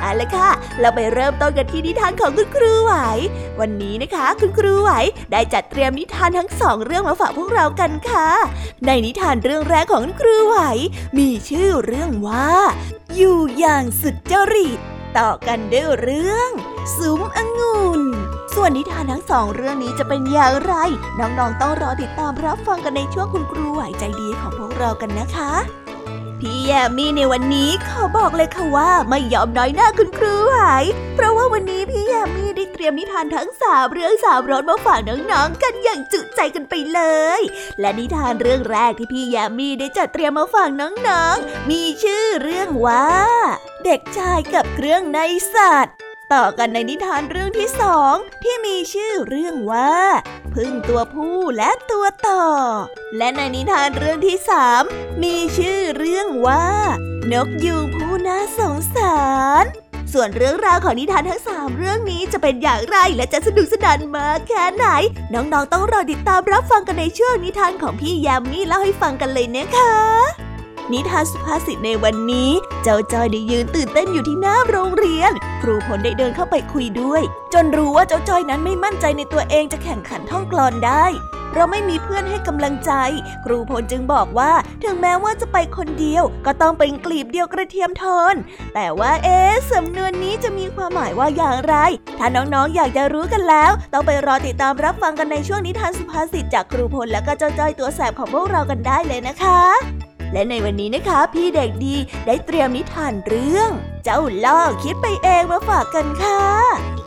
เอาละค่ะ เราไปเริ่มต้นกันที่นิทานของคุณครูไหว วันนี้นะคะ คุณครูไหวได้จัดเตรียมนิทานทั้งสองเรื่องมาฝากพวกเรากันค่ะ ในนิทานเรื่องแรกของคุณครูไหว มีชื่อเรื่องว่า อยู่อย่างสุดจริต ต่อกันด้วยเรื่องซุ้มองุ่นส่วนนิทานทั้งสองเรื่องนี้จะเป็นอย่างไร น้องๆต้องรอติดตามรับฟังกันในช่วงคุณครูไหวใจดีของพวกเรากันนะคะ พี่แยมมี่ในวันนี้ขอบอกเลยค่ะว่าไม่ยอมน้อยหน้าคุณครูไหวเพราะว่าวันนี้พี่แยมมี่ได้เตรียมนิทานทั้งสามเรื่องสามรสมาฝากน้องๆกันอย่างจุใจกันไปเลย และนิทานเรื่องแรกที่พี่แยมมี่ได้จัดเตรียมมาฝากน้องๆ มีชื่อเรื่องว่า เด็กชายกับเครื่องในสัตว์ ต่อกันในนิทานเรื่องที่สองที่มีชื่อเรื่องว่าพึ่งตัวผู้และตัวต่อ และในนิทานเรื่องที่สามมีชื่อเรื่องว่า นกยูงผู้น่าสงสาร ส่วนเรื่องราวของนิทานทั้งสามเรื่องนี้จะเป็นอย่างไรและจะสนุกสนานมากแค่ไหน น้องๆต้องรอติดตามรับฟังกันในช่วงนิทานของพี่ยามีเล่าให้ฟังกันเลยนะคะ นิทานสุภาษิตในวันนี้ เจ้าจอยได้ยืนตื่นเต้นอยู่ที่หน้าโรงเรียน ครูพลได้เดินเข้าไปคุยด้วย จนรู้ว่าเจ้าจอยนั้นไม่มั่นใจในตัวเองจะแข่งขันท่องกลอนได้ เราไม่มีเพื่อนให้กำลังใจ ครูพลจึงบอกว่า ถึงแม้ว่าจะไปคนเดียว ก็ต้องเป็นกลีบเดียวกระเทียมทอนแต่ว่าเอ๊ะสำนวนนี้จะมีความหมายว่าอย่างไร ถ้าน้องๆออยากจะรู้กันแล้ว ต้องไปรอติดตามรับฟังกันในช่วงนิทานสุภาษิตจากครูพลและก็เจ้าจ้อยตัวแสบของพวกเรากันได้เลยนะคะ และในวันนี้นะคะ พี่เด็กดีได้เตรียมนิทานเรื่อง เจ้าล่อคิดไปเองมาฝากกันค่ะ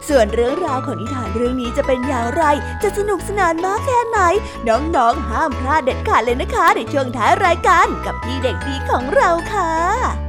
ส่วนเรื่องราวของนิทานเรื่องนี้จะเป็นอย่างไร จะสนุกสนานมากแค่ไหน น้องๆห้ามพลาดเด็ดขาดเลยนะคะในช่วงท้ายรายการกับพี่เด็กดีของเราค่ะ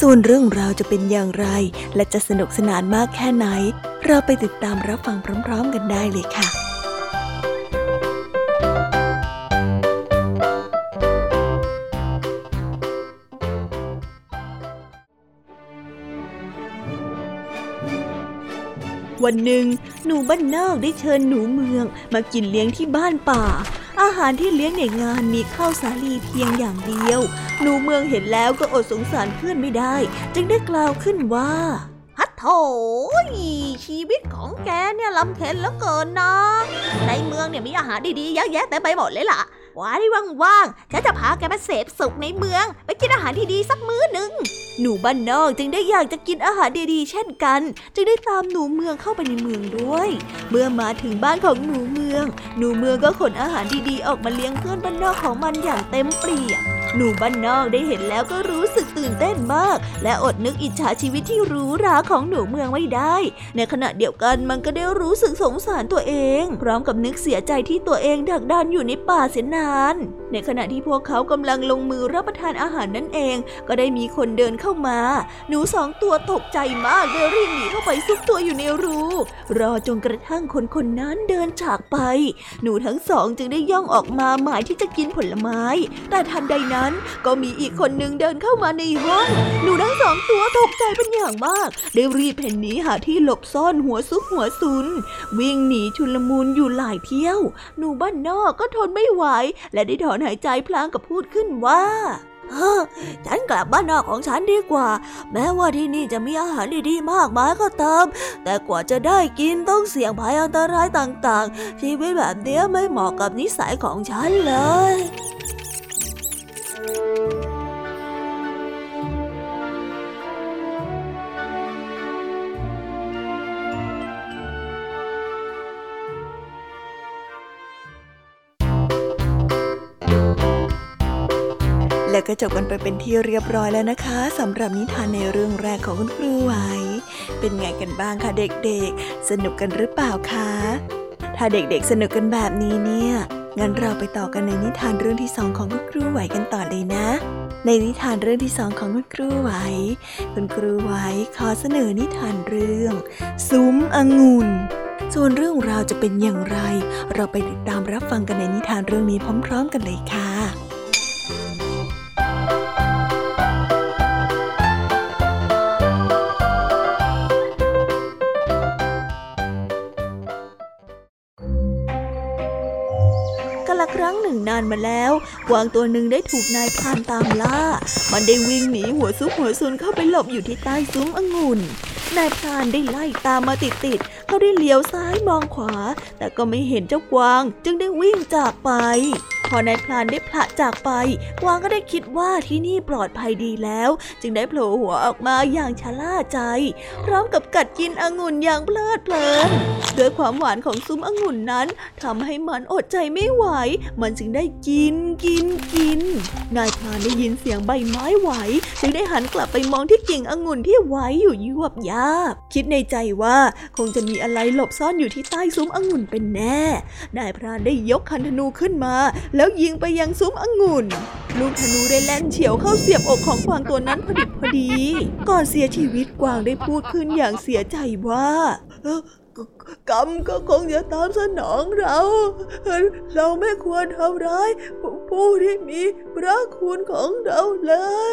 ส่วนเรื่องราวจะเป็นอย่างไร และจะสนุกสนานมากแค่ไหน เราไปติดตามรับฟังพร้อมๆกันได้เลยค่ะวันหนึ่งหนูบ้านนอกได้เชิญหนูเมืองมากินเลี้ยงที่บ้านป่า อาหารที่เลี้ยงในงานมีข้าวสาลีเพียงอย่างเดียว หนูเมืองเห็นแล้วก็อดสงสารเพื่อนไม่ได้ จึงได้กล่าวขึ้นว่าฮัทโถชีวิตของแกเนี่ยลำเค็ญแล้วเกินนะ ในเมืองเนี่ยมีอาหารดีๆเยอะแยะแต่ไปหมดเลยล่ะ วันว่างๆฉันจะพาแกไปเสพสุขในเมือง ไปกินอาหารที่ดีสักมื้อหนึ่งหนูบ้านนอกจึงได้อยากจะกินอาหารดีๆ เช่นกัน จึงได้ตามหนูเมืองเข้าไปในเมืองด้วย เมื่อมาถึงบ้านของหนูเมือง หนูเมืองก็ขนอาหารดีๆ ออกมาเลี้ยงเพื่อนบ้านนอกของมันอย่างเต็มเปี่ยม หนูบ้านนอกได้เห็นแล้วก็รู้สึกตื่นเต้นมาก และอดนึกอิจฉาชีวิตที่หรูหราของหนูเมืองไม่ได้ ในขณะเดียวกันมันก็ได้รู้สึกสงสารตัวเอง พร้อมกับนึกเสียใจที่ตัวเองดักดานอยู่ในป่าเสียนาน ในขณะที่พวกเขากำลังลงมือรับประทานอาหารนั่นเอง ก็ได้มีคนเดินเข้ามา หนูสองตัวตกใจมากเลยรีบหนีเข้าไปซุกตัวอยู่ในรูรอจนกระทั่งคนคนนั้นเดินจากไป หนูทั้งสองจึงได้ย่องออกมาหมายที่จะกินผลไม้ แต่ทันใดนั้นก็มีอีกคนหนึ่งเดินเข้ามาในห้อง หนูทั้งสองตัวตกใจเป็นอย่างมาก ได้รีบเพ่นหนีหาที่หลบซ่อนหัวซุกหัวซุน วิ่งหนีชุลมุนอยู่หลายเที่ยว หนูบ้านนอกก็ทนไม่ไหว และได้ถอนหายใจพลางกับพูดขึ้นว่าฉันกลับบ้านนอกของฉันดีกว่า แม้ว่าที่นี่จะมีอาหารดีๆมากมายก็ตาม แต่กว่าจะได้กินต้องเสี่ยงภัยอันตรายต่างๆ ชีวิตแบบนี้ไม่เหมาะกับนิสัยของฉันเลย และก็จบกันไปเป็นที่เรียบร้อยแล้วนะคะสำหรับนิทานในเรื่องแรกของคุณครูไหว เป็นไงกันบ้างคะเด็กๆ สนุกกันหรือเปล่าคะ ถ้าเด็กๆสนุกกันแบบนี้เนี่ย งั้นเราไปต่อกันในนิทานเรื่องที่สองของคุณครูไหวกันต่อเลยนะ ในนิทานเรื่องที่สองของคุณครูไหว คุณครูไหวขอเสนอนิทานเรื่องซุ้มองุ่นส่วนเรื่องราวจะเป็นอย่างไร เราไปติดตามรับฟังกันในนิทานเรื่องนี้พร้อม ๆ กันเลยค่ะานมาแล้วกวางตัวหนึ่งได้ถูกนายพรานตามล่า มันได้วิ่งหนีหัวซุกหัวซุนเข้าไปหลบอยู่ที่ใต้ซุ้มองุ่น นายพรานได้ไล่ตามมาติดๆเขาได้เลี้ยวซ้ายมองขวา แต่ก็ไม่เห็นเจ้ากวางจึงได้วิ่งจากไป พอนายพลานได้พละจากไป กวางก็ได้คิดว่าที่นี่ปลอดภัยดีแล้ว จึงได้โผล่หัวออกมาอย่างชะล่าใจ พร้อมกับกัดกินองุ่นอย่างเพลิดเพลินด้วยความหวานของซุ้มองุ่นนั้นทำให้มันอดใจไม่ไหว มันจึงได้กินกินกิน นายพลานได้ยินเสียงใบไม้ไหว จึงได้หันกลับไปมองที่กิ่งองุ่นที่ไหวอยู่ยวบยาบ คิดในใจว่าคงจะมีอะไรหลบซ่อนอยู่ที่ใต้ซุ้มองุ่นเป็นแน่ นายพรานได้ยกคันธนูขึ้นมา แล้แล้วยิงไปยังซุ้มองุ่น ลูกธนูได้แล่นเฉียวเข้าเสียบอกของกวางตัวนั้นพอดิบพอดี ก่อนเสียชีวิตกวางได้พูดขึ้นอย่างเสียใจว่ากรรมก็คงจะตามสนองเรา เราไม่ควรทำร้าย ผู้ที่มีพระคุณของเราเลย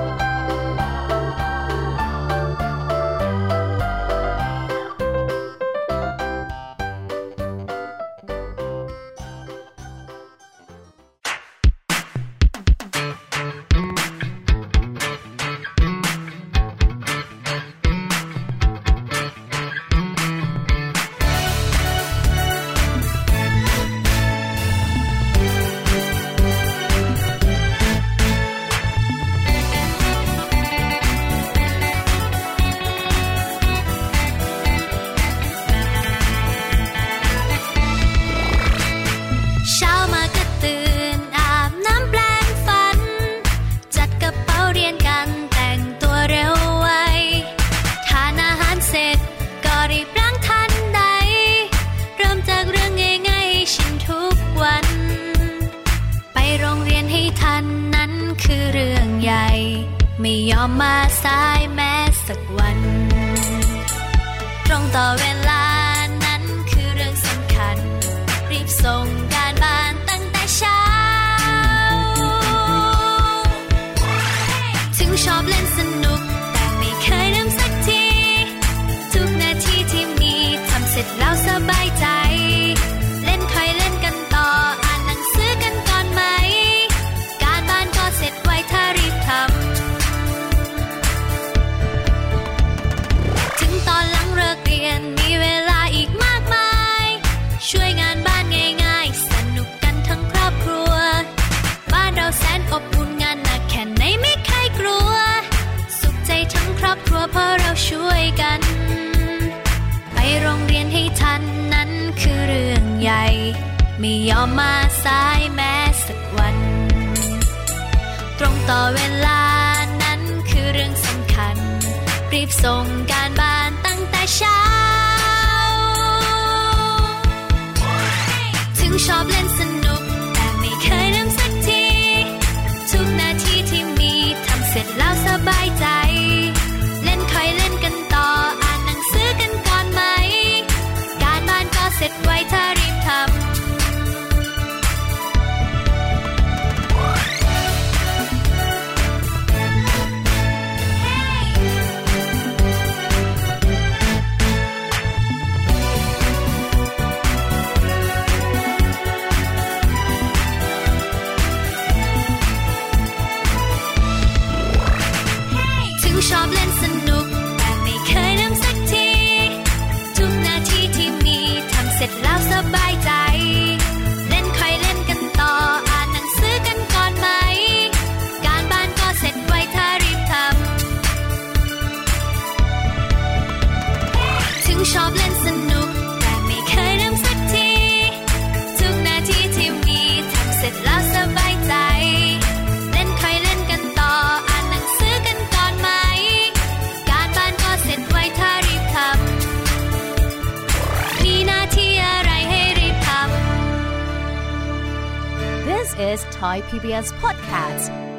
by PBS Podcasts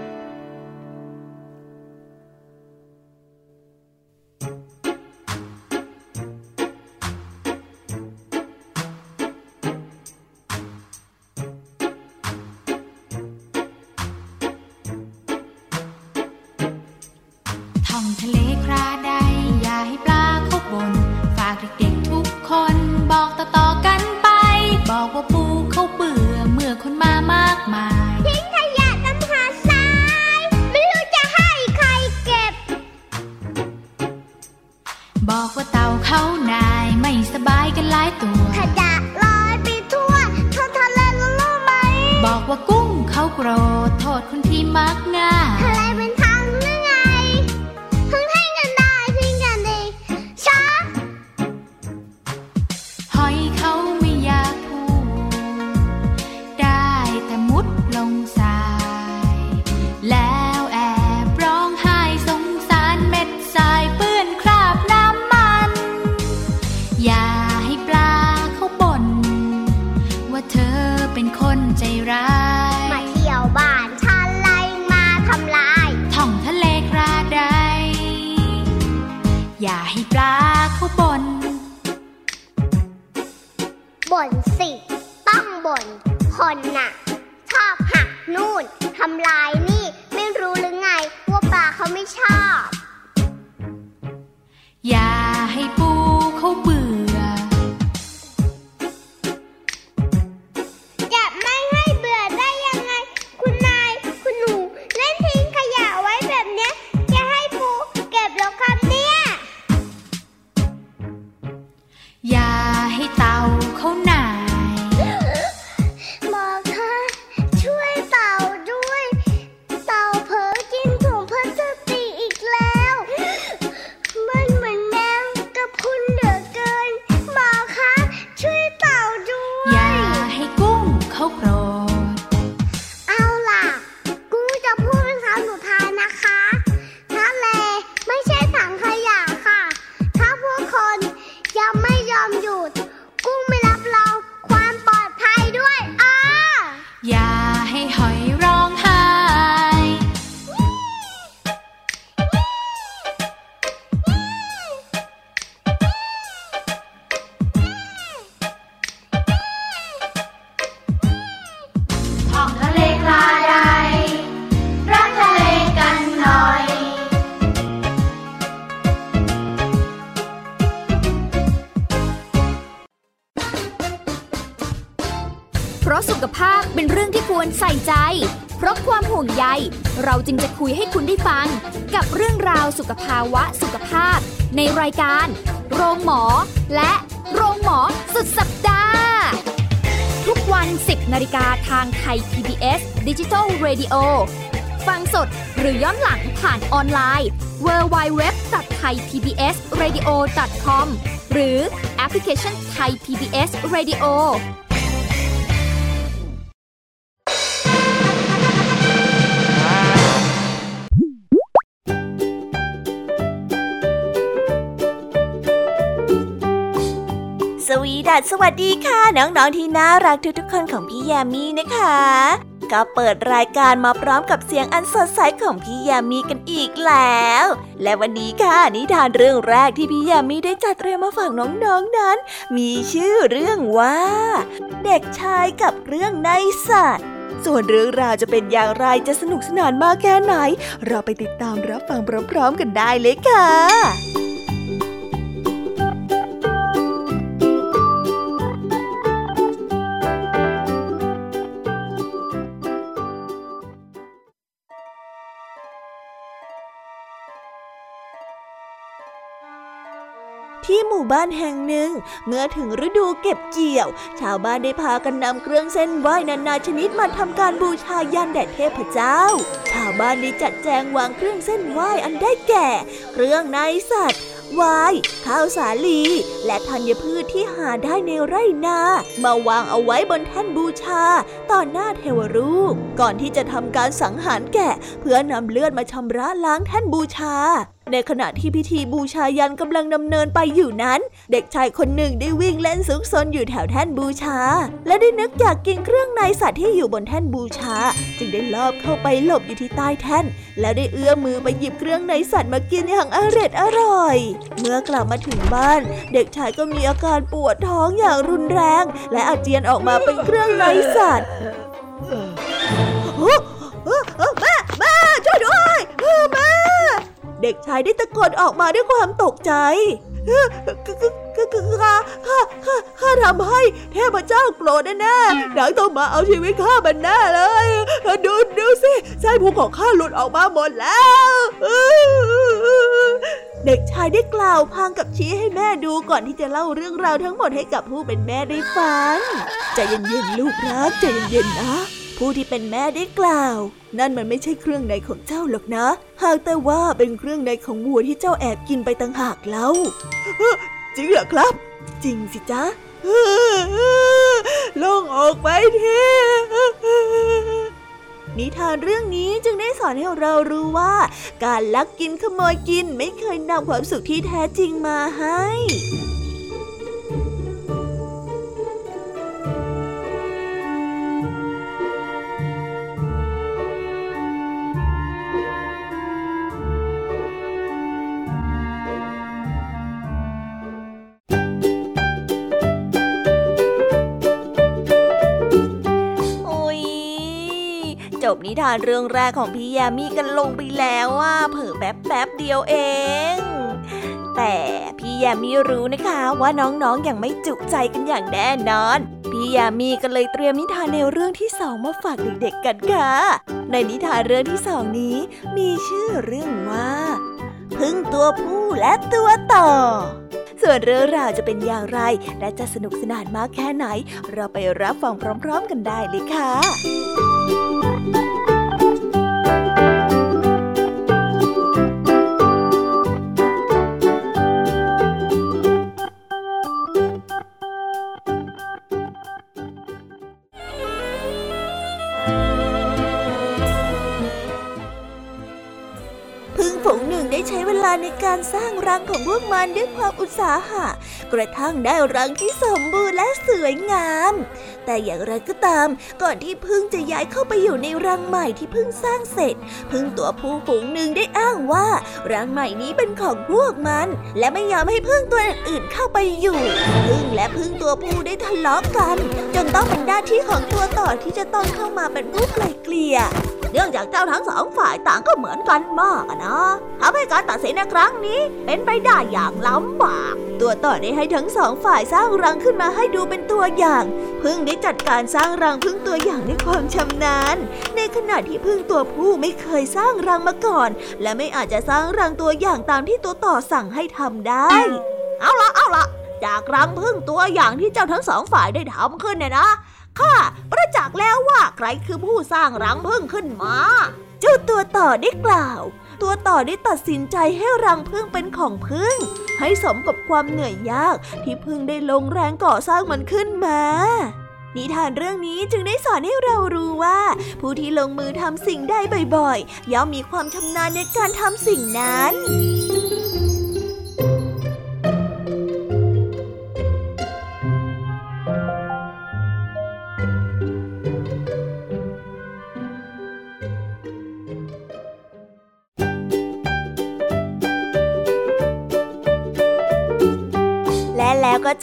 อย่าให้ปลาเขาบน่นบ่นสิ ต้องบ่นคนน่ะ ชอบหักนู่นทำลายนี่ ไม่รู้หรือไง ว่าปลาเขาไม่ชอบ อย่า รายการ โรงหมอ และโรงหมอสุดสัปดาห์ ทุกวัน 10นาฬิกาทางไทย PBS Digital Radio ฟังสดหรือย้อนหลังผ่านออนไลน์ www.thaipbsradio.com หรือแอปพลิเคชัน Thai PBS Radio วีดัสสวัสดีค่ะ น้องๆที่น่ารักทุกๆคนของพี่ยามีนะคะ ก็เปิดรายการมาพร้อมกับเสียงอันสดใสของพี่ยามีกันอีกแล้ว และวันนี้ค่ะนิทานเรื่องแรกที่พี่ยามีได้จัดเตรียมมาฝากน้องๆนนั้น มีชื่อเรื่องว่า เด็กชายกับเรื่องในสัตว์ส่วนเรื่องราวจะเป็นอย่างไรจะสนุกสนานมากแค่ไหน เราไปติดตามรับฟังพร้อมๆกันได้เลยค่ะ ที่หมู่บ้านแห่งหนึ่ง เมื่อถึงฤดูเก็บเกี่ยว ชาวบ้านได้พากันนำเครื่องเส้นไหว้นานาชนิดมาทำการบูชายันแด่เทพเจ้า ชาวบ้านได้จัดแจงวางเครื่องเส้นไหว้อันได้แก่ เครื่องในสัตว์วายข้าวสาลี และธัญพืชที่หาได้ในไร่นา มาวางเอาไว้บนแท่นบูชา ต่อหน้าเทวรูป ก่อนที่จะทำการสังหารแกะ เพื่อนำเลือดมาชำระล้างแท่นบูชาในขณะที่พิธีบูชายันกำลังดำเนินไปอยู่นั้น เด็กชายคนหนึ่งได้วิ่งเล่นซุกซนอยู่แถวแท่นบูชา และได้นึกอยากกินเครื่องในสัตว์ที่อยู่บนแท่นบูชา จึงได้ลอบเข้าไปหลบอยู่ที่ใต้แท่น แล้วได้เอื้อมมือไปหยิบเครื่องในสัตว์มากินอย่างอร่อยอร่อย เมื่อกลับมาถึงบ้าน เด็กชายก็มีอาการปวดท้องอย่างรุนแรง และอาเจียนออกมาเป็นเครื่องในสัตว์ เด็กชายได้ตะโกนออกมาด้วยความตกใจข้าข้าข้าข้าทำให้เทพเจ้าโกรธแน่ๆนางต้องมาเอาชีวิตข้ามันแน่เลย ดูดูสิไส้พุงของข้าหลุดออกมาหมดแล้ว เด็กชายได้กล่าวพางกับชี้ให้แม่ดูก่อนที่จะเล่าเรื่องราวทั้งหมดให้กับผู้เป็นแม่ได้ฟัง ใจเย็นๆลูกรักใจเย็นๆนะ ผู้ที่เป็นแม่ได้กล่าว นั่นมันไม่ใช่เครื่องในของเจ้าหรอกนะ หากแต่ว่าเป็นเครื่องในของวัวที่เจ้าแอบกินไปต่างหากแล้วจริงเหรอครับ จริงสิจ๊ะลงออกไปทีนิทานเรื่องนี้จึงได้สอนให้เรารู้ว่า การลักกินขโมยกินไม่เคยนำความสุขที่แท้จริงมาให้ บนิทานเรื่องแรกของพี่ยามีกันลงไปแล้วว่าเผอแป๊บแป๊บเดียวเอง แต่พี่ยามีรู้นะคะว่าน้องๆออย่างไม่จุใจกันอย่างแน่นอน พี่ยามีก็เลยเตรียมนิทานแนวเรื่องที่สองมาฝากเด็กๆกันค่ะ ในนิทานเรื่องที่สองนี้ มีชื่อเรื่องว่าพึ่งตัวผู้และตัวต่อ ส่วนเรื่องราวจะเป็นอย่างไร และจะสนุกสนานมากแค่ไหน เราไปรับฟังพร้อม ๆ กันได้เลยค่ะ ในการสร้างรังของพวกมันด้วยความอุตสาหะ กระทั่งได้รังที่สมบูรณ์และสวยงาม แต่อย่างไรก็ตาม ก่อนที่พึ่งจะย้ายเข้าไปอยู่ในรังใหม่ที่พึ่งสร้างเสร็จ พึ่งตัวผู้ฝูงหนึ่งได้อ้างว่า รังใหม่นี้เป็นของพวกมัน และไม่ยอมให้พึ่งตัวอื่นเข้าไปอยู่ พึ่งและพึ่งตัวผู้ได้ทะเลาะกัน จนต้องเป็นหน้าที่ของตัวต่อที่จะต้องเข้ามาเป็นผู้ไกล่เกลี่ย เนื่องจากเจ้าทั้งสองฝ่ายต่างก็เหมือนกันมากนะทำให้การตัดสินในครั้งนี้เป็นไปได้อย่างลำบาก ตัวต่อได้ให้ทั้งสองฝ่ายสร้างรังขึ้นมาให้ดูเป็นตัวอย่าง พึ่งได้จัดการสร้างรังพึ่งตัวอย่างด้วยความชำนาญ ในขณะที่พึ่งตัวผู้ไม่เคยสร้างรังมาก่อน และไม่อาจจะสร้างรังตัวอย่างตามที่ตัวต่อสั่งให้ทำได้ เอาละเอาละจากรังพึ่งตัวอย่างที่เจ้าทั้งสองฝ่ายได้ทำขึ้นเนี่ยนะ ข้าประจักษ์แล้วว่าใครคือผู้สร้างรังพึ่งขึ้นมา เจ้าตัวต่อได้กล่าว ตัวต่อได้ตัดสินใจให้รังพึ่งเป็นของพึ่ง ให้สมกับความเหนื่อยยากที่พึ่งได้ลงแรงก่อสร้างมันขึ้นมานิทานเรื่องนี้จึงได้สอนให้เรารู้ว่า ผู้ที่ลงมือทำสิ่งได้บ่อยๆ ย่อมมีความชำนาญในการทำสิ่งนั้น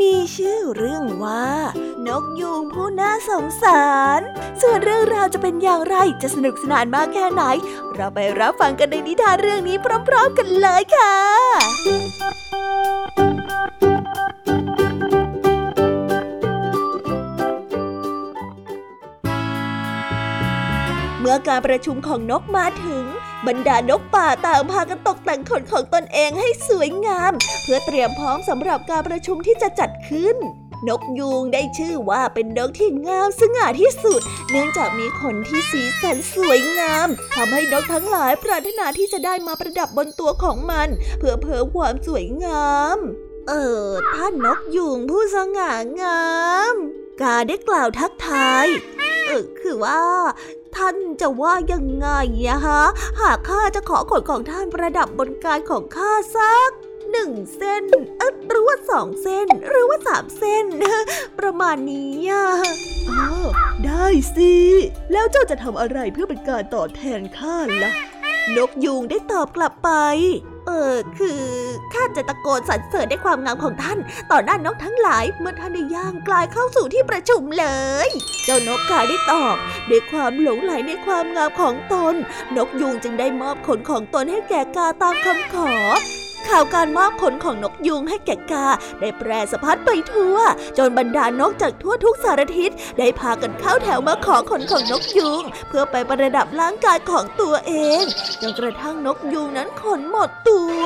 มีชื่อเรื่องว่า นกยูงผู้น่าสงสาร ส่วนเรื่องราวจะเป็นอย่างไรจะสนุกสนานมากแค่ไหน เราไปรับฟังกันในนิทานเรื่องนี้พร้อมๆกันเลยค่ะเมื่อการประชุมของนกมาถึง บรรดานกป่าต่างพากันตกแต่งขนของตนเองให้สวยงาม เพื่อเตรียมพร้อมสำหรับการประชุมที่จะจัดขึ้นนกยูงได้ชื่อว่าเป็นนกที่งามสง่าที่สุด เนื่องจากมีขนที่สีสันสวยงามทำให้นกทั้งหลายปรารถนาที่จะได้มาประดับบนตัวของมัน เพื่อเพิ่มความสวยงาม เออท่านนกยูงผู้สง่างาม กาได้กล่าวทักทาย เออคือว่า ท่านจะว่ายังไงอะฮะ หากข้าจะขอขนของท่านประดับบนกายของข้าสักหนึ่งเส้นเอ๊ะหรือว่าสองเส้น หรือว่าสามเส้น ประมาณนี้อะอ๋อได้สิ แล้วเจ้าจะทำอะไรเพื่อเป็นการตอบแทนข้าล่ะ นกยูงได้ตอบกลับไป เออคือข้าจะตะโกนสรรเสริญในความงามของท่าน ต่อหน้านกทั้งหลายเมื่อท่านได้ย่างกลายเข้าสู่ที่ประชุมเลย เจ้านกกาได้ตอบด้วยความหลงไหลในความงามของตน นกยูงจึงได้มอบขนของตนให้แก่กาตามคำขอ ข่าวการมอบขนของนกยูงให้แก่กา ได้แพร่สะพัดไปทั่ว จนบรรดานกจากทั่วทุกสารทิศได้พากันเข้าแถวมาขอขนของนกยูงเพื่อไปประดับร่างกายของตัวเองจนกระทั่งนกยูงนั้นขนหมดตัว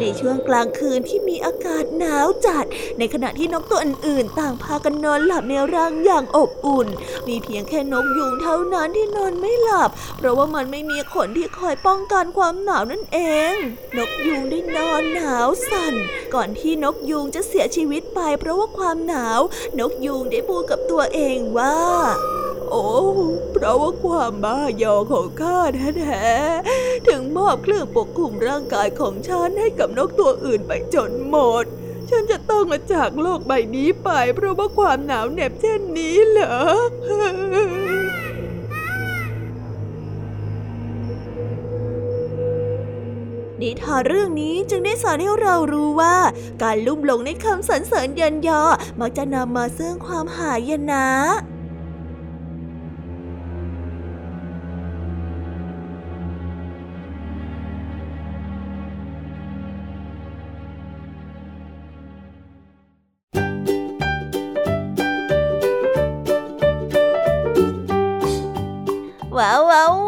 ในช่วงกลางคืนที่มีอากาศหนาวจัด ในขณะที่นกตัวอื่นๆ ต่างพากันนอนหลับในรังอย่างอบอุ่น มีเพียงแค่นกยูงเท่านั้นที่นอนไม่หลับ เพราะว่ามันไม่มีขนที่คอยป้องกันความหนาวนั่นเอง นกยูงได้นอนหนาวสั่น ก่อนที่นกยูงจะเสียชีวิตไปเพราะว่าความหนาว นกยูงได้พูดกับตัวเองว่า โอ้เพราะว่าความบ้ายอของข้าแท้ๆถึงมอบเครื่องปกคลุมร่างกายของฉันให้กับนกตัวอื่นไปจนหมดฉันจะต้องมาจากโลกใบนี้ไป เพราะว่าความหนาวเหน็บเช่นนี้เหรอ นิทานเรื่องนี้จึงได้สอนให้เรารู้ว่า การลุ่มหลงในคำสรรเสริญเยินยอ มักจะนำมาซึ่งความหายนะว้าวว้าวว้าว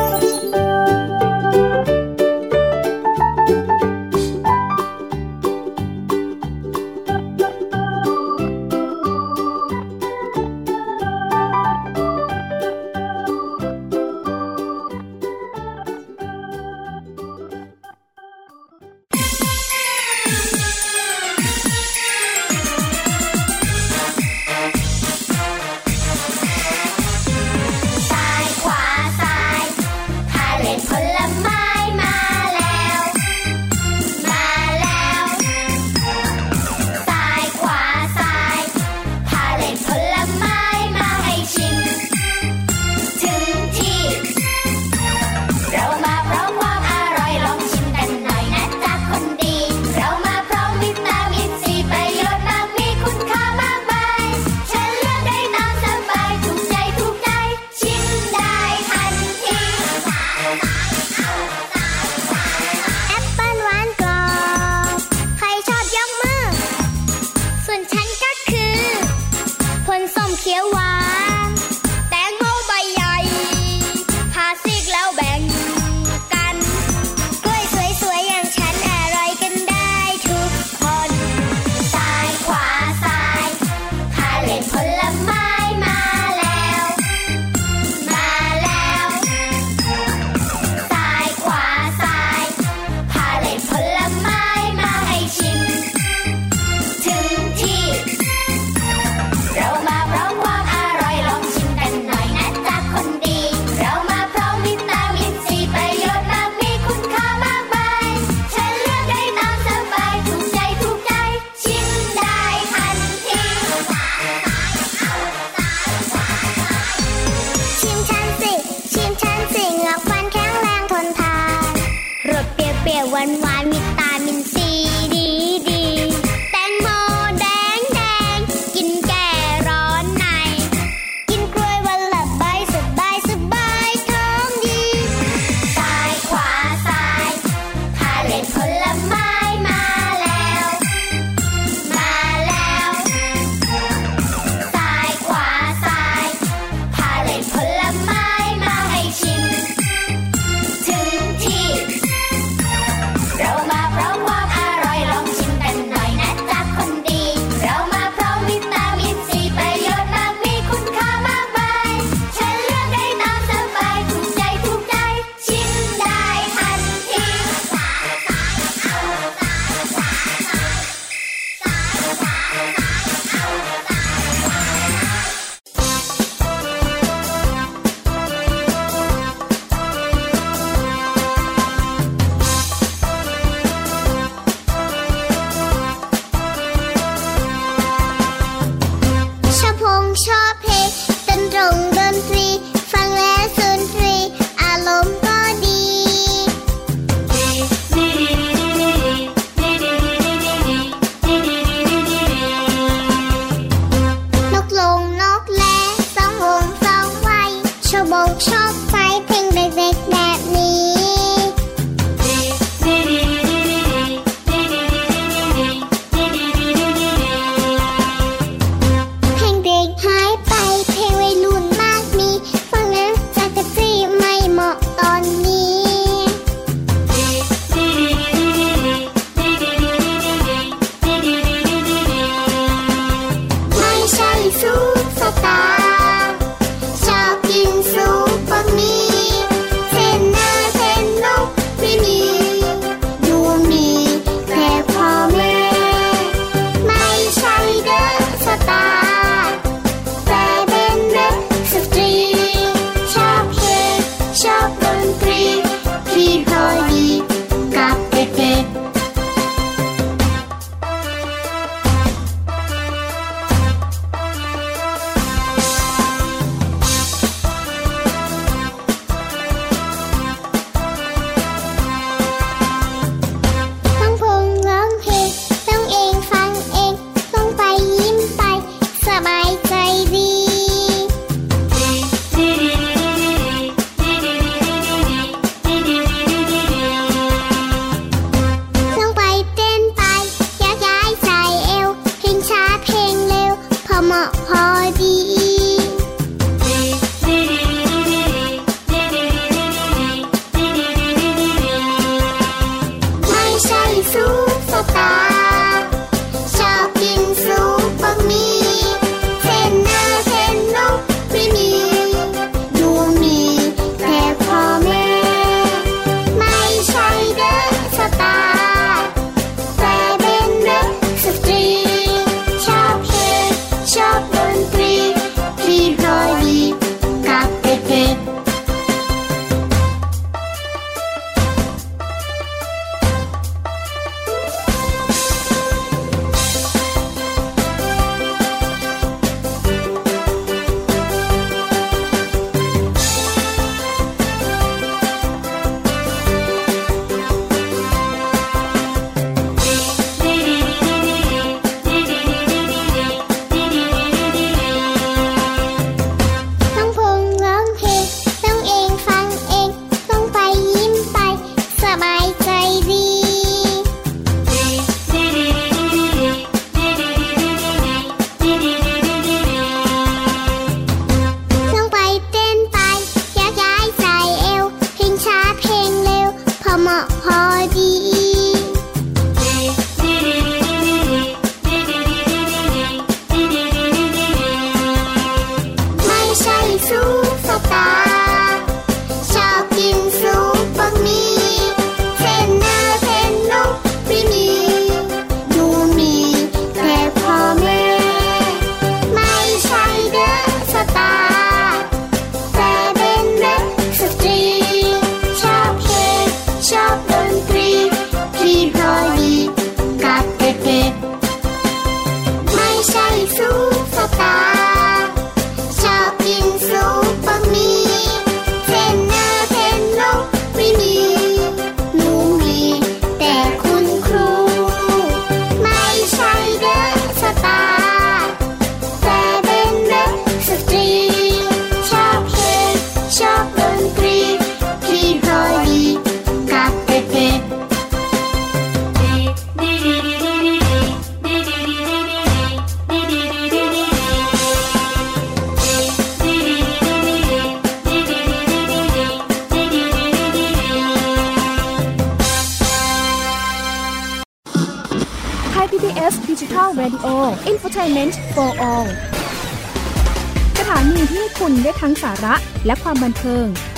はい。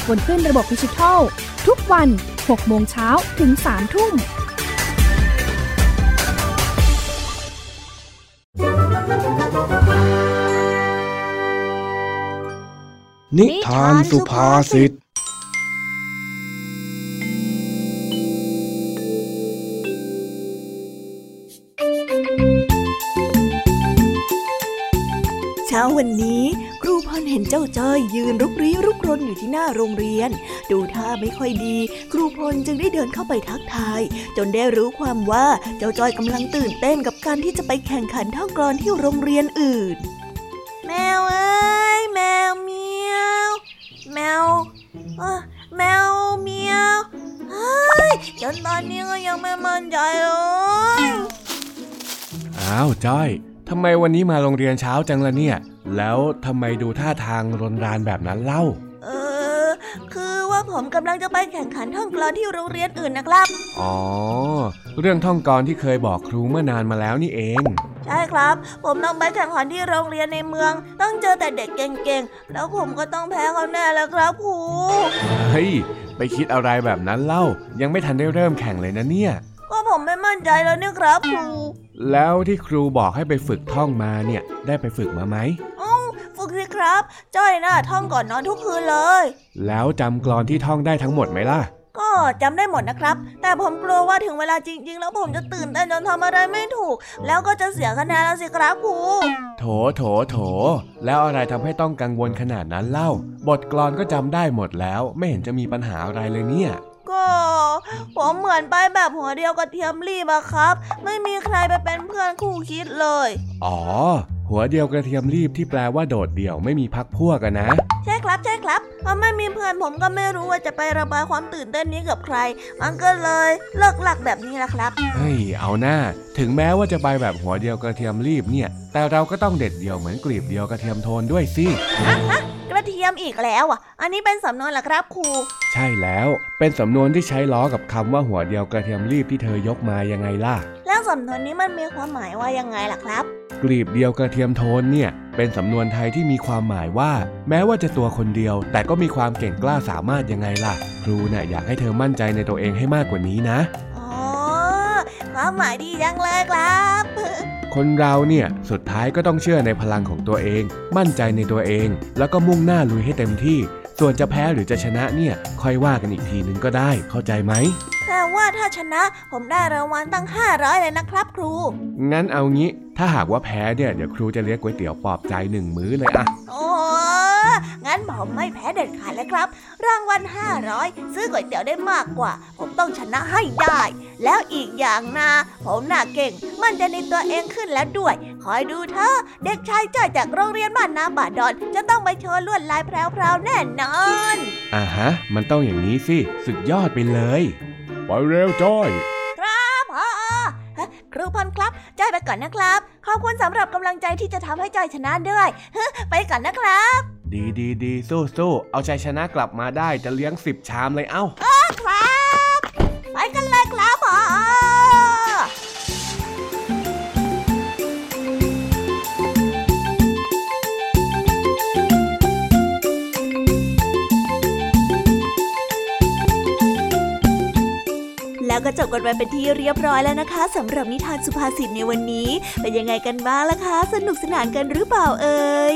บนขึ้นระบบดิจิทัล ทุกวัน 6 โมงเช้าถึง 3 ทุ่ม นิทานสุภาษิตเช้าวันนี้ ครูพรเห็นเจ้าจ้อยยืนรุกรี้รุกรนอยู่ที่หน้าโรงเรียน ดูท่าไม่ค่อยดี ครูพลจึงได้เดินเข้าไปทักทาย จนได้รู้ความว่าเจ้าจ้อยกำลังตื่นเต้นกับการที่จะไปแข่งขันท่องกลอนที่โรงเรียนอื่น แมวเอ้ยแมวเมียวแมวเอ้อแมวเมียวเฮ้ยจนตอนนี้ก็ยังไม่มั่นใจเลยอ้าวจ้อยทำไมวันนี้มาโรงเรียนเช้าจังละเนี่ย แล้วทำไมดูท่าทางรนรานแบบนั้นเล่า เออ คือว่าผมกำลังจะไปแข่งขันท่องกลอนที่โรงเรียนอื่นนะครับ อ๋อ เรื่องท่องกลอนที่เคยบอกครูเมื่อนานมาแล้วนี่เอง ใช่ครับ ผมต้องไปแข่งขันที่โรงเรียนในเมือง ต้องเจอแต่เด็กเก่งๆ แล้วผมก็ต้องแพ้เขาแน่แล้วครับครู เฮ้ย ไปคิดอะไรแบบนั้นเล่า ยังไม่ทันได้เริ่มแข่งเลยนะเนี่ย ก็ผมไม่มั่นใจแล้วนี่ครับครู แล้วที่ครูบอกให้ไปฝึกท่องมาเนี่ยได้ไปฝึกมาไหมเอ้าฝึกสิครับจ้อยน่ะท่องก่อนนอนทุกคืนเลย แล้วจำกลอนที่ท่องได้ทั้งหมดไหมล่ะ ก็จำได้หมดนะครับ แต่ผมกลัวว่าถึงเวลาจริง ๆ แล้วผมจะตื่นเต้นจนทำอะไรไม่ถูก แล้วก็จะเสียคะแนนแล้วสิครับครูโถโถโถ แล้วอะไรทำให้ต้องกังวลขนาดนั้นเล่า บทกลอนก็จำได้หมดแล้ว ไม่เห็นจะมีปัญหาอะไรเลยเนี่ย ก็ผมเหมือนไปแบบหัวเดียวกับเทียมรีบอะครับ ไม่มีใครไปเป็นเพื่อนคู่คิดเลย อ๋อ หัวเดียวกระเทียมรีบที่แปลว่าโดดเดี่ยวไม่มีพักพวกกันนะ ใช่ครับใช่ครับเพราะไม่มีเพื่อนผมก็ไม่รู้ว่าจะไประบายความตื่นเต้นนี้กับใคร มันก็เลยเลิกหลักแบบนี้แหละครับ เฮ้ย เอาหน้า ถึงแม้ว่าจะไปแบบหัวเดียวกระเทียมรีบเนี่ย แต่เราก็ต้องเด็ดเดี่ยวเหมือนกลีบเดียวกระเทียมโทนด้วยสิกระ เทียมอีกแล้วอะ อันนี้เป็นสำนวนเหรอครับครู ใช่แล้ว เป็นสำนวนที่ใช้ล้อกับคำว่าหัวเดียวกระเทียมรีบที่เธอยกมายังไงล่ะ แล้วสำนวนนี้มันมีความหมายว่ายังไงล่ะครับกลีบเดียวกระเทียมโทนเนี่ย เป็นสำนวนไทยที่มีความหมายว่า แม้ว่าจะตัวคนเดียว แต่ก็มีความเก่งกล้าสามารถยังไงล่ะ ครูน่ะอยากให้เธอมั่นใจในตัวเองให้มากกว่านี้นะอ๋อ ความหมายดีจังเลยครับ คนเราเนี่ยสุดท้ายก็ต้องเชื่อในพลังของตัวเอง มั่นใจในตัวเอง แล้วก็มุ่งหน้าลุยให้เต็มที่ ส่วนจะแพ้หรือจะชนะเนี่ยค่อยว่ากันอีกทีนึงก็ได้เข้าใจไหมแต่ว่าถ้าชนะผมได้รางวัลตั้ง 500 เลยนะครับครู งั้นเอางี้ ถ้าหากว่าแพ้เนี่ยเดี๋ยวครูจะเลี้ยงก๋วยเตี๋ยวปลอบใจหนึ่งมื้อเลยอะโอ้ งั้นผมไม่แพ้เด็ดขาดเลยครับ รางวัล500 ซื้อก๋วยเตี๋ยวได้มากกว่า ผมต้องชนะให้ได้ แล้วอีกอย่างนะผมน่าเก่ง มั่นใจในตัวเองขึ้นแล้วด้วย คอยดูเถอะเด็กชายจ้อยจากโรงเรียนบ้านนาบาดอนจะต้องไปโชว์ลวดลายแพรวๆแน่นอนอ่าฮะ มันต้องอย่างนี้สิสุดยอดไปเลยไปเร็วจ้อยครับพ่อฮะครูพรครับจ้อยไปก่อนนะครับ ขอบคุณสำหรับกำลังใจที่จะทำให้จ้อยชนะด้วยฮะไปก่อนนะครับ ดีดีดีสู้สู้เอาชัยชนะกลับมาได้จะเลี้ยงสิบชามเลยเอ้าครับไปกันเลยครับพ่อแล้วก็จบกันไปเป็นที่เรียบร้อยแล้วนะคะสำหรับนิทานสุภาษิตในวันนี้ เป็นยังไงกันบ้างล่ะคะ สนุกสนานกันหรือเปล่าเอ่ย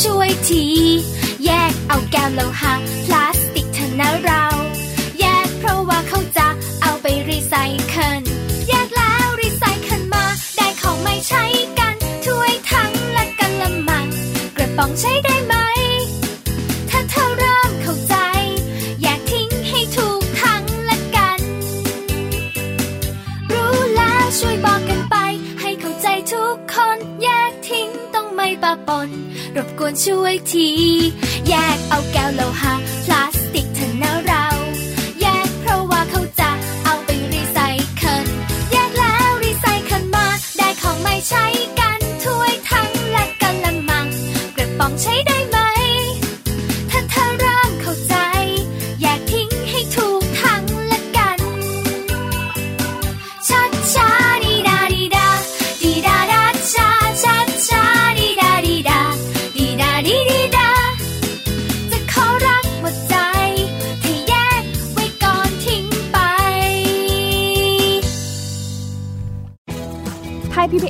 ช่วยที แยกเอาแก้วโลหะพลา วนช่วยที แยกเอาแก้วโลหะ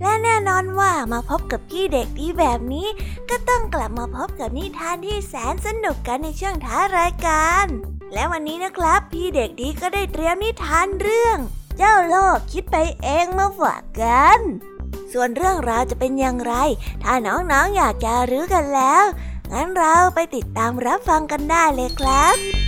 และแน่นอนว่ามาพบกับพี่เด็กดีแบบนี้ ก็ต้องกลับมาพบกับนิทานที่แสนสนุกกันในช่วงท้ารายการ และวันนี้นะครับ พี่เด็กดีก็ได้เตรียมนิทานเรื่อง เจ้าโลกคิดไปเองมาฝากกัน ส่วนเรื่องราวจะเป็นอย่างไร ถ้าน้องๆออยากจะรู้กันแล้ว งั้นเราไปติดตามรับฟังกันได้เลยครับ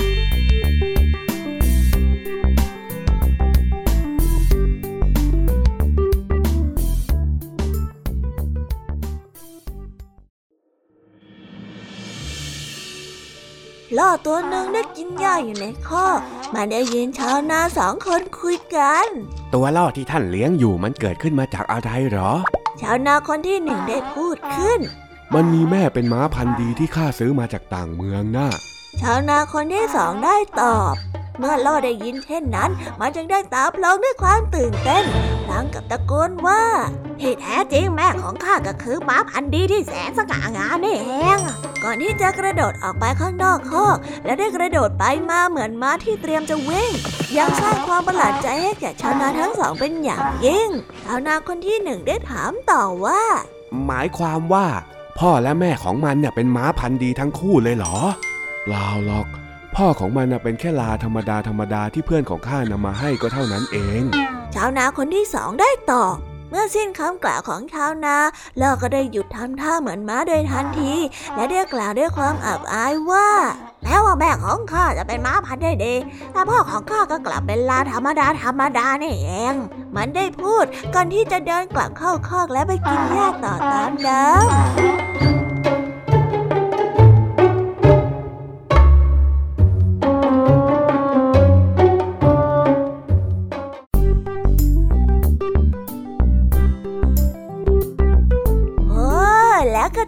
ล่อตัวหนึ่งได้กินหญ้าอยู่ในคอกมันได้ยินชาวนาสองคนคุยกัน ตัวล่อที่ท่านเลี้ยงอยู่มันเกิดขึ้นมาจากอะไรเหรอ ชาวนาคนที่หนึ่งได้พูดขึ้น มันมีแม่เป็นม้าพันธุ์ดีที่ข้าซื้อมาจากต่างเมืองน่ะชาวนาคนที่สองได้ตอบ เมื่อล่อได้ยินเช่นนั้น มันจึงได้ตาพลองด้วยความตื่นเต้นพลางกับตะโกนว่าที่แท้จริงแม่ของข้าก็คือม้าพันธุ์ดีที่แสนสง่างามนี่เองก่อนที่จะกระโดดออกไปข้างนอกคอก และได้กระโดดไปมาเหมือนม้าที่เตรียมจะวิ่ง ยังสร้างความประหลาดใจให้แก่ชาวนาทั้งสองเป็นอย่างยิ่งชาวนาคนที่หนึ่งได้ถามต่อว่า หมายความว่า พ่อและแม่ของมันเนี่ยเป็นม้าพันธุ์ดีทั้งคู่เลยเหรอเปล่าหรอก พ่อของมันเป็นแค่ลาธรรมดาธรรมดาที่เพื่อนของข้านำมาให้ก็เท่านั้นเอง ชาวนาคนที่สองได้ตอบเมื่อสิ้นคำกล่าวของชาวนาลอก็ได้หยุดทำท่าเหมือนม้าโดยทันที และได้กล่าวด้วยความอับอายว่าแม้ว่าแม่ของข้าจะเป็นม้าพันธุ์ได้ดี แต่พ่อของข้าก็กลับเป็นลาธรรมดาธรรมดานี่เอง มันได้พูดก่อนที่จะเดินกลับเข้าคอกและไปกินหญ้าต่อตามเดิม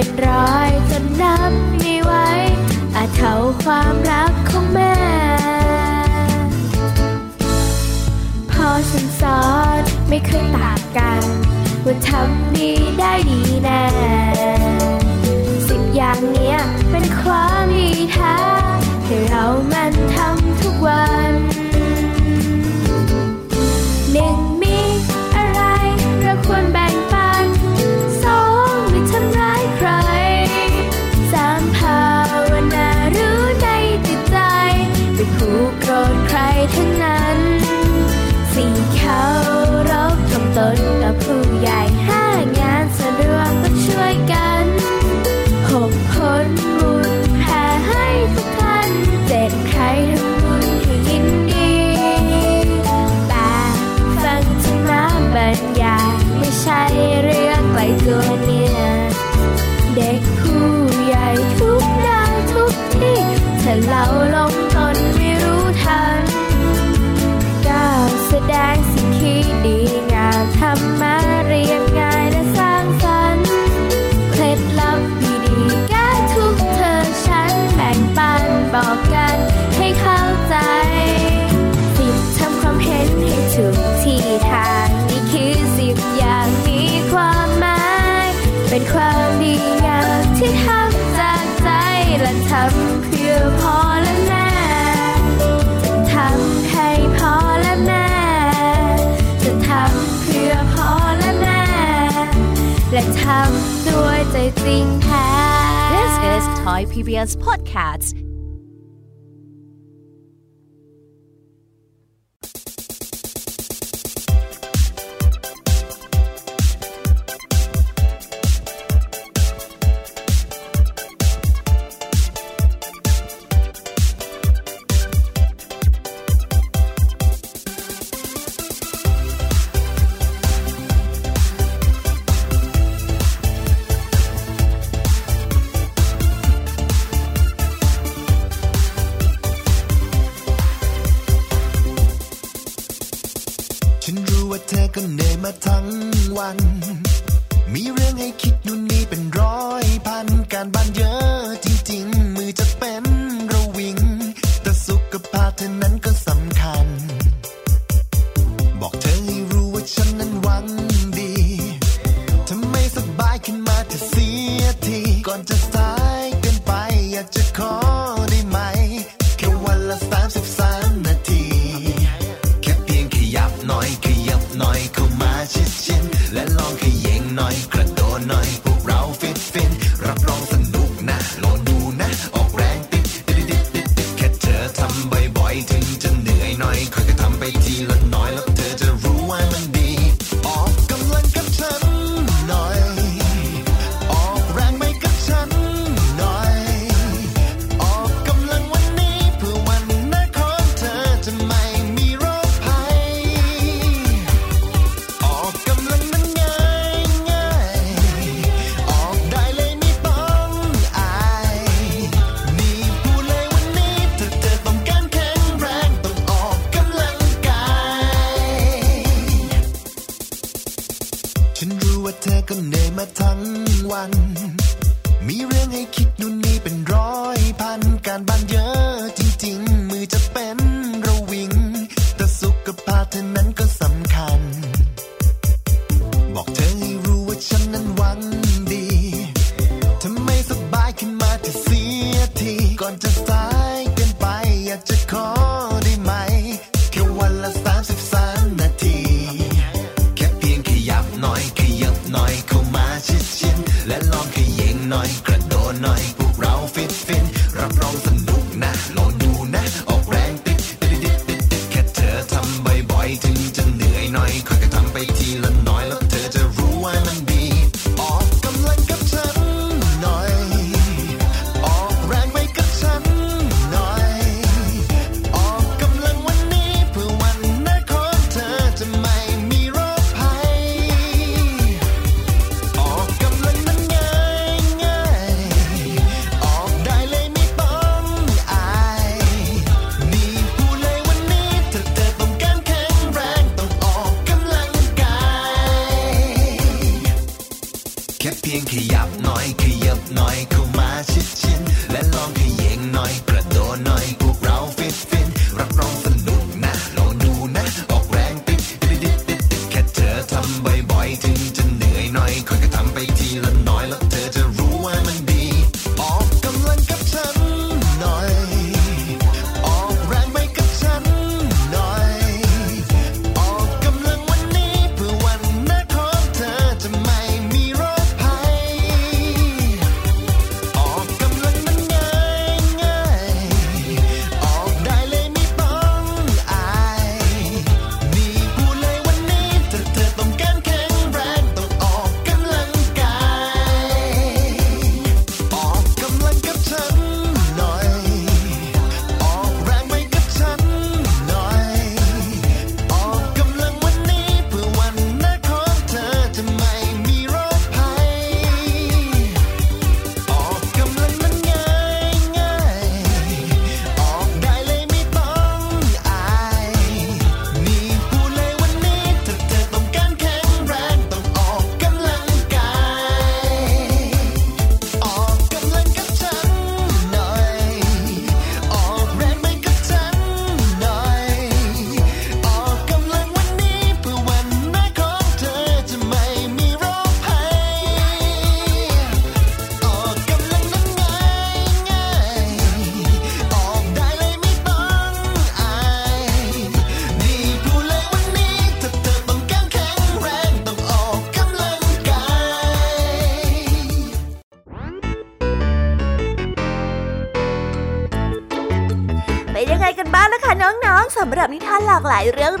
เป็นรอยจนน้ำไม่ไหวอาจเท่าความรักของแม่ พอฉันสอนไม่เคยต่างกัน ว่าทำดีได้ดีแน่สิบอย่างเนี้ยเป็นความดีแท้ให้เรามันท และทำด้วยใจจริงแท้ This is Thai PBS Podcast.